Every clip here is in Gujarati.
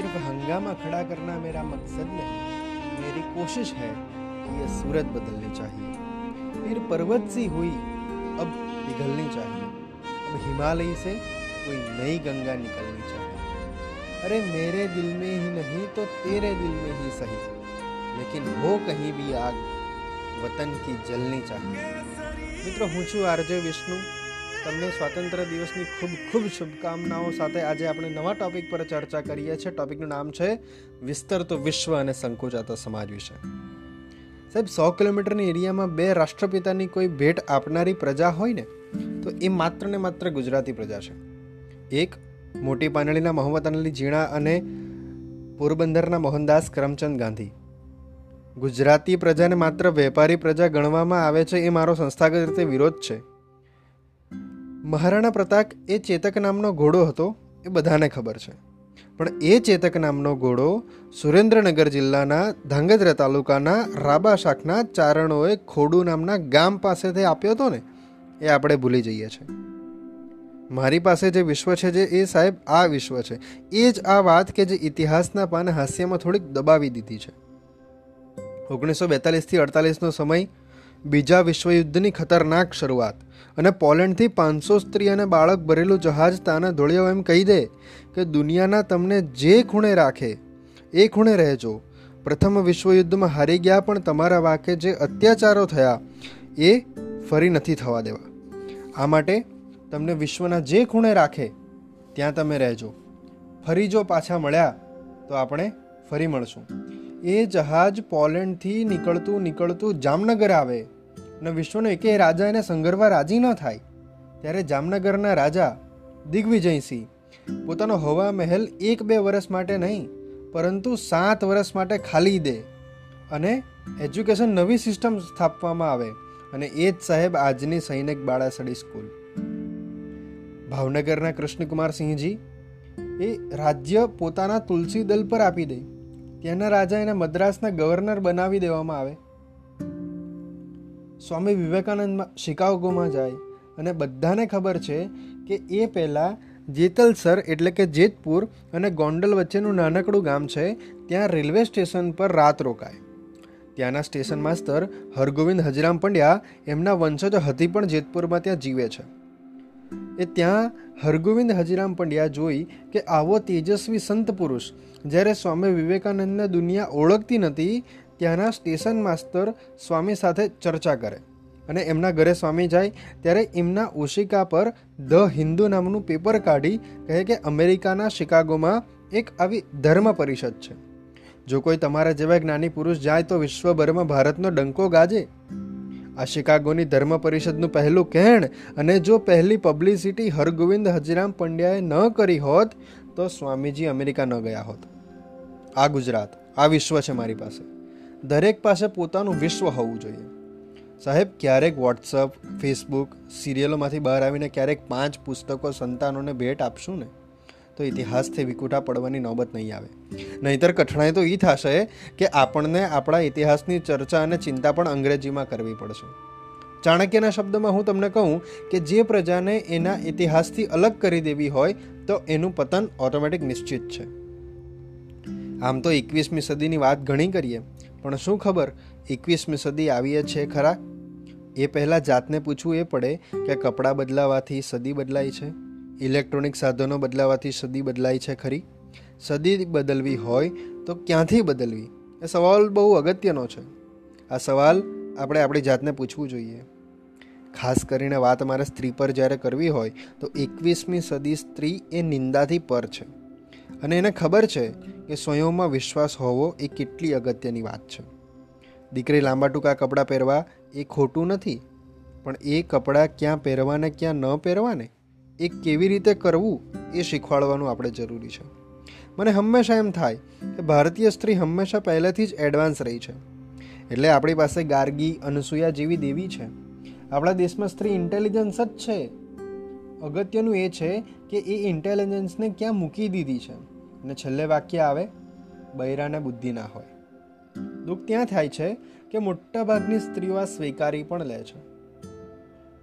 सिर्फ़ हंगामा खड़ा करना मेरा मकसद नहीं, मेरी कोशिश है कि यह सूरत बदलनी चाहिए। फिर पर्वत सी हुई, अब पिघलनी चाहिए। अब हिमालय से कोई नई गंगा निकलनी चाहिए। अरे मेरे दिल में ही नहीं तो तेरे दिल में ही सही। लेकिन वो कहीं भी आग वतन की जलनी चाहिए। मित्रों, हूँ छू आरजे विष्णु। તમને સ્વાતંત્ર્ય દિવસની ખૂબ ખૂબ શુભકામનાઓ સાથે આજે આપણે નવા ટોપિક પર ચર્ચા કરીએ છીએ. ટોપિકનું નામ છે વિસ્તરતો વિશ્વ અને સંકોચાતો સમાજ વિશે. સાહેબ, સો કિલોમીટરની એરિયામાં બે રાષ્ટ્રપિતાની કોઈ ભેટ આપનારી પ્રજા હોય ને, તો એ માત્ર ને માત્ર ગુજરાતી પ્રજા છે. એક, મોટી પાનળીના મોહમ્મદ અનલી ઝીણા અને પોરબંદરના મોહનદાસ કરમચંદ ગાંધી. ગુજરાતી પ્રજાને માત્ર વેપારી પ્રજા ગણવામાં આવે છે એ મારો સંસ્થાગત રીતે વિરોધ છે. મહારાણા પ્રતાપ એ ચેતક નામનો ઘોડો હતો, એ બધાને ખબર છે. પણ એ ચેતક નામનો ઘોડો સુરેન્દ્રનગર જિલ્લાના ધાંગધ્રા તાલુકાના રાબા શાખના ચારણોએ ખોડુ નામના ગામ પાસેથી આપ્યો હતો ને, એ આપણે ભૂલી જઈએ છીએ. મારી પાસે જે વિશ્વ છે જે એ સાહેબ, આ વિશ્વ છે. એ જ આ વાત કે જે ઇતિહાસના પાને હાસ્યમાં થોડીક દબાવી દીધી છે. ઓગણીસો બેતાલીસથી અડતાલીસનો સમય બીજા વિશ્વયુદ્ધની ખતરનાક શરૂઆત. અને પોલેન્ડથી પાંચસો સ્ત્રી અને બાળક ભરેલું જહાજ તાના ધોળિયો એમ કહી દે કે દુનિયાના તમને જે ખૂણે રાખે, એ ખૂણે રહેજો. પ્રથમ વિશ્વયુદ્ધમાં હારી ગયા પણ તમારા વાકે જે અત્યાચારો થયા, એ ફરી નથી થવા દેવા. આ માટે તમને વિશ્વના જે ખૂણે રાખે, ત્યાં તમે રહેજો. ફરી જો પાછા મળ્યા, તો આપણે ફરી મળશું. એ જહાજ પોલેન્ડથી નીકળતું નીકળતું જામનગર આવે અને વિશ્વનો એકે રાજા એને સંગરવા રાજી ન થાય. ત્યારે જામનગરના રાજા દિગ્વિજયસિંહ પોતાનો હવા મહેલ એક બે વર્ષ માટે નહીં, પરંતુ સાત વર્ષ માટે ખાલી દે અને એજ્યુકેશન નવી સિસ્ટમ સ્થાપવામાં આવે અને એ જ સાહેબ આજની સૈનિક બાળાસડી સ્કૂલ. ભાવનગરના કૃષ્ણકુમાર સિંહજી એ રાજ્ય પોતાના તુલસી દલ પર આપી દે. ત્યાંના રાજા એને મદ્રાસના ગવર્નર બનાવી દેવામાં આવે. સ્વામી વિવેકાનંદ શિકાગોમાં જાય અને બધાને ખબર છે કે એ પહેલાં જેતલસર એટલે કે જેતપુર અને ગોંડલ વચ્ચેનું નાનકડું ગામ છે, ત્યાં રેલવે સ્ટેશન પર રાત રોકાય. ત્યાંના સ્ટેશન માસ્તર હરગોવિંદ હજરામ પંડ્યા એમના વંશજો હતી પણ જેતપુરમાં ત્યાં જીવે છે. એ ત્યાં હરગોવિંદ હજીરામ પંડ્યા જોઈ કે આવો તેજસ્વી સંત પુરુષ, જ્યારે સ્વામી વિવેકાનંદને દુનિયા ઓળખતી નથી, ત્યાંના સ્ટેશન માસ્તર સ્વામી સાથે ચર્ચા કરે અને એમના ઘરે સ્વામી જાય, ત્યારે એમના ઓશિકા પર ધ હિન્દુ નામનું પેપર કાઢી કહે કે અમેરિકાના શિકાગોમાં એક આવી ધર્મ પરિષદ છે. જો કોઈ તમારા જેવા જ્ઞાની પુરુષ જાય તો વિશ્વભરમાં ભારતનો ડંકો ગાજે. આ શિકાગોની ધર્મ પરિષદનું પહેલું કહેણ, અને જો પહેલી પબ્લિસિટી હરગોવિંદ હજીરામ પંડ્યાએ ન કરી હોત, તો સ્વામીજી અમેરિકા ન ગયા હોત. આ ગુજરાત, આ વિશ્વ છે મારી પાસે. દરેક પાસે પોતાનું વિશ્વ હોવું જોઈએ. સાહેબ, ક્યારેક વોટ્સઅપ ફેસબુક સિરિયલોમાંથી બહાર આવીને ક્યારેક પાંચ પુસ્તકો સંતાનોને ભેટ આપશું ને? તો ઇતિહાસથી વિકુટા પડવાની નોબત નહીં આવે. નહીતર કઠણાઈ તો એ થશે કે આપણને આપણા ઇતિહાસની ચર્ચા અને ચિંતા પણ અંગ્રેજીમાં કરવી પડશે. ચાણક્યના શબ્દમાં હું તમને કહું કે જે પ્રજાને એના ઇતિહાસથી અલગ કરી દેવી હોય, તો એનું પતન ઓટોમેટિક નિશ્ચિત છે. આમ તો એકવીસમી સદીની વાત ઘણી કરીએ, પણ શું ખબર એકવીસમી સદી આવીએ છે ખરા? એ પહેલાં જાતને પૂછવું એ પડે કે કપડાં બદલાવાથી સદી બદલાય છે. ઇલેક્ટ્રોનિક સાધનો બદલાવાથી સદી બદલાય છે ખરી? સદી બદલવી હોય તો ક્યાંથી બદલવી? એ સવાલ બહુ અગત્યનો છે. આ સવાલ આપણે આપણી જાતને પૂછવું જોઈએ. ખાસ કરીને વાત મારે સ્ત્રી પર જ્યારે કરવી હોય તો એકવીસમી સદી સ્ત્રી એ નિંદાથી પર છે. અને એને ખબર છે કે સ્વયંમાં વિશ્વાસ હોવો એ કેટલી અગત્યની વાત છે. દીકરી લાંબા ટૂંકા કપડાં પહેરવા એ ખોટું નથી, પણ એ કપડાં ક્યાં પહેરવાને ક્યાં ન પહેરવાને એ કેવી રીતે કરવું એ શીખવાડવાનું આપણે જરૂરી છે. મને હંમેશા એમ થાય કે ભારતીય સ્ત્રી હંમેશા પહેલેથી જ એડવાન્સ રહી છે. એટલે આપણી પાસે ગાર્ગી, અનસૂયા જેવી દેવી છે. આપણા દેશમાં સ્ત્રી ઇન્ટેલિજન્સ જ છે. અગત્યનું એ છે કે એ ઇન્ટેલિજન્સને ક્યાં મૂકી દીધી છે. અને છેલ્લે વાક્ય આવે, બૈરાને બુદ્ધિ ના હોય. દુઃખ ત્યાં થાય છે કે મોટા ભાગની સ્ત્રીઓ આ સ્વીકારી પણ લે છે.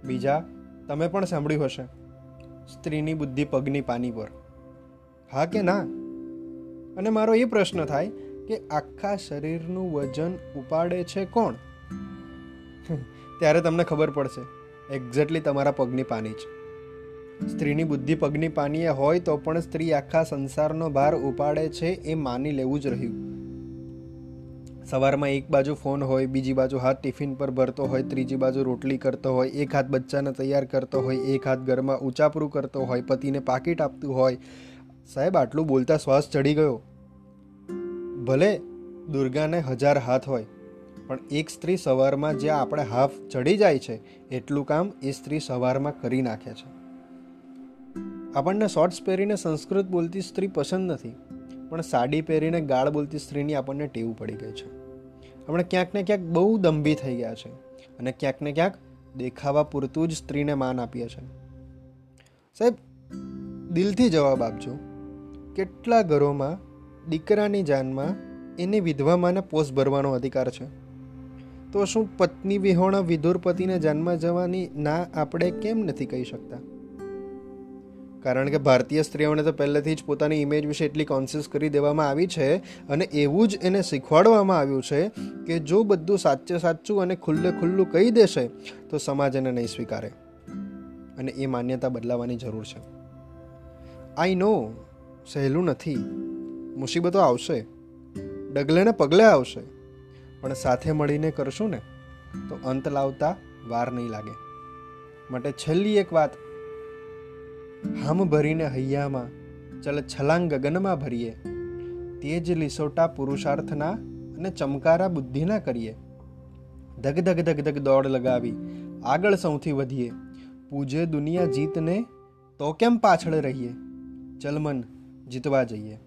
બીજા, તમે પણ સાંભળ્યું હશે. સ્ત્રીની બુદ્ધિ પગની પાની પર. હા કે ના? અને મારો એ પ્રશ્ન થાય કે આખા શરીરનું વજન ઉપાડે છે કોણ? ત્યારે તમને ખબર પડશે એક્ઝેક્ટલી તમારા પગની પાની જ. સ્ત્રીની બુદ્ધિ પગની પાનીએ હોય તો પણ સ્ત્રી આખા સંસારનો ભાર ઉપાડે છે એ માની લેવું જ રહ્યું. સવારમાં એક બાજુ ફોન હોય, બીજી બાજુ હાથ ટિફિન પર ભરતો હોય, ત્રીજી બાજુ રોટલી કરતો હોય, એક હાથ બચ્ચાને તૈયાર કરતો હોય, એક હાથ ઘરમાં ઊંચાપરું કરતો હોય, પતિને પાકીટ આપતું હોય. સાહેબ, આટલું બોલતા શ્વાસ ચડી ગયો. ભલે દુર્ગાને હજાર હાથ હોય, પણ એક સ્ત્રી સવારમાં જે આપણે હાફ ચડી જાય છે, એટલું કામ એ સ્ત્રી સવારમાં કરી નાખે છે. આપણને શોર્ટ્સ પહેરીને સંસ્કૃત બોલતી સ્ત્રી પસંદ નથી, પણ સાડી પહેરીને ગાળ બોલતી સ્ત્રીની આપણને ટેવ પડી ગઈ છે. આપણે ક્યાંક ને ક્યાંક બહુ દંભી થઈ ગયા છે અને ક્યાંક ને ક્યાંક દેખાવા પૂરતું જ સ્ત્રીને માન આપીએ છીએ સાહેબ, દિલથી જવાબ આપજો. કેટલા ઘરોમાં દીકરાની જાનમાં એની વિધવામાને પોસ્ટ ભરવાનો અધિકાર છે? તો શું પત્ની વિહોણા વિધુર પતિને જાનમાં જવાની ના આપણે કેમ નથી કહી શકતા? કારણ કે ભારતીય સ્ત્રીઓને તો પહેલેથી જ પોતાની ઇમેજ વિશે એટલી કોન્શિયસ કરી દેવામાં આવી છે અને એવું જ એને શીખવાડવામાં આવ્યું છે કે જો બધું સાચે સાચું અને ખુલ્લે ખુલ્લું કહી દેશે, તો સમાજ એને નહીં સ્વીકારે. અને એ માન્યતા બદલાવાની જરૂર છે. આઈ નો સહેલું નથી. મુસીબતો આવશે. ડગલે ને પગલે આવશે. પણ સાથે મળીને કરશું ને, તો અંત લાવતા વાર નહીં લાગે. માટે છેલ્લી એક વાત હમ ભરીને હૈયામાં ચલ છલાંગ ગગનમાં ભરીએ. તે જ લીસોટા પુરુષાર્થના અને ચમકારા બુદ્ધિના કરીએ. ધગ ધગ ધગ ધગ દોડ લગાવી આગળ સૌથી વધીએ. પૂજે દુનિયા જીતને તો કેમ પાછળ રહીએ? ચલમન જીતવા જઈએ.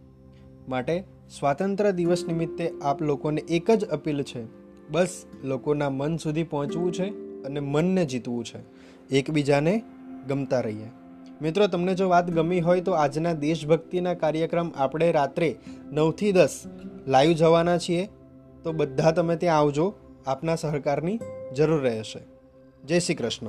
માટે સ્વાતંત્ર્ય દિવસ નિમિત્તે આપ લોકોને એક જ અપીલ છે. બસ લોકોના મન સુધી પહોંચવું છે અને મનને જીતવું છે. એકબીજાને ગમતા રહીએ. મિત્રો, તમને જો વાત ગમી હોય તો આજના દેશભક્તિના કાર્યક્રમ આપણે રાત્રે નવથી દસ લાઈવ જવાના છીએ. તો બધા તમે ત્યાં આવજો. આપના સહકારની જરૂર રહેશે. જય શ્રી કૃષ્ણ.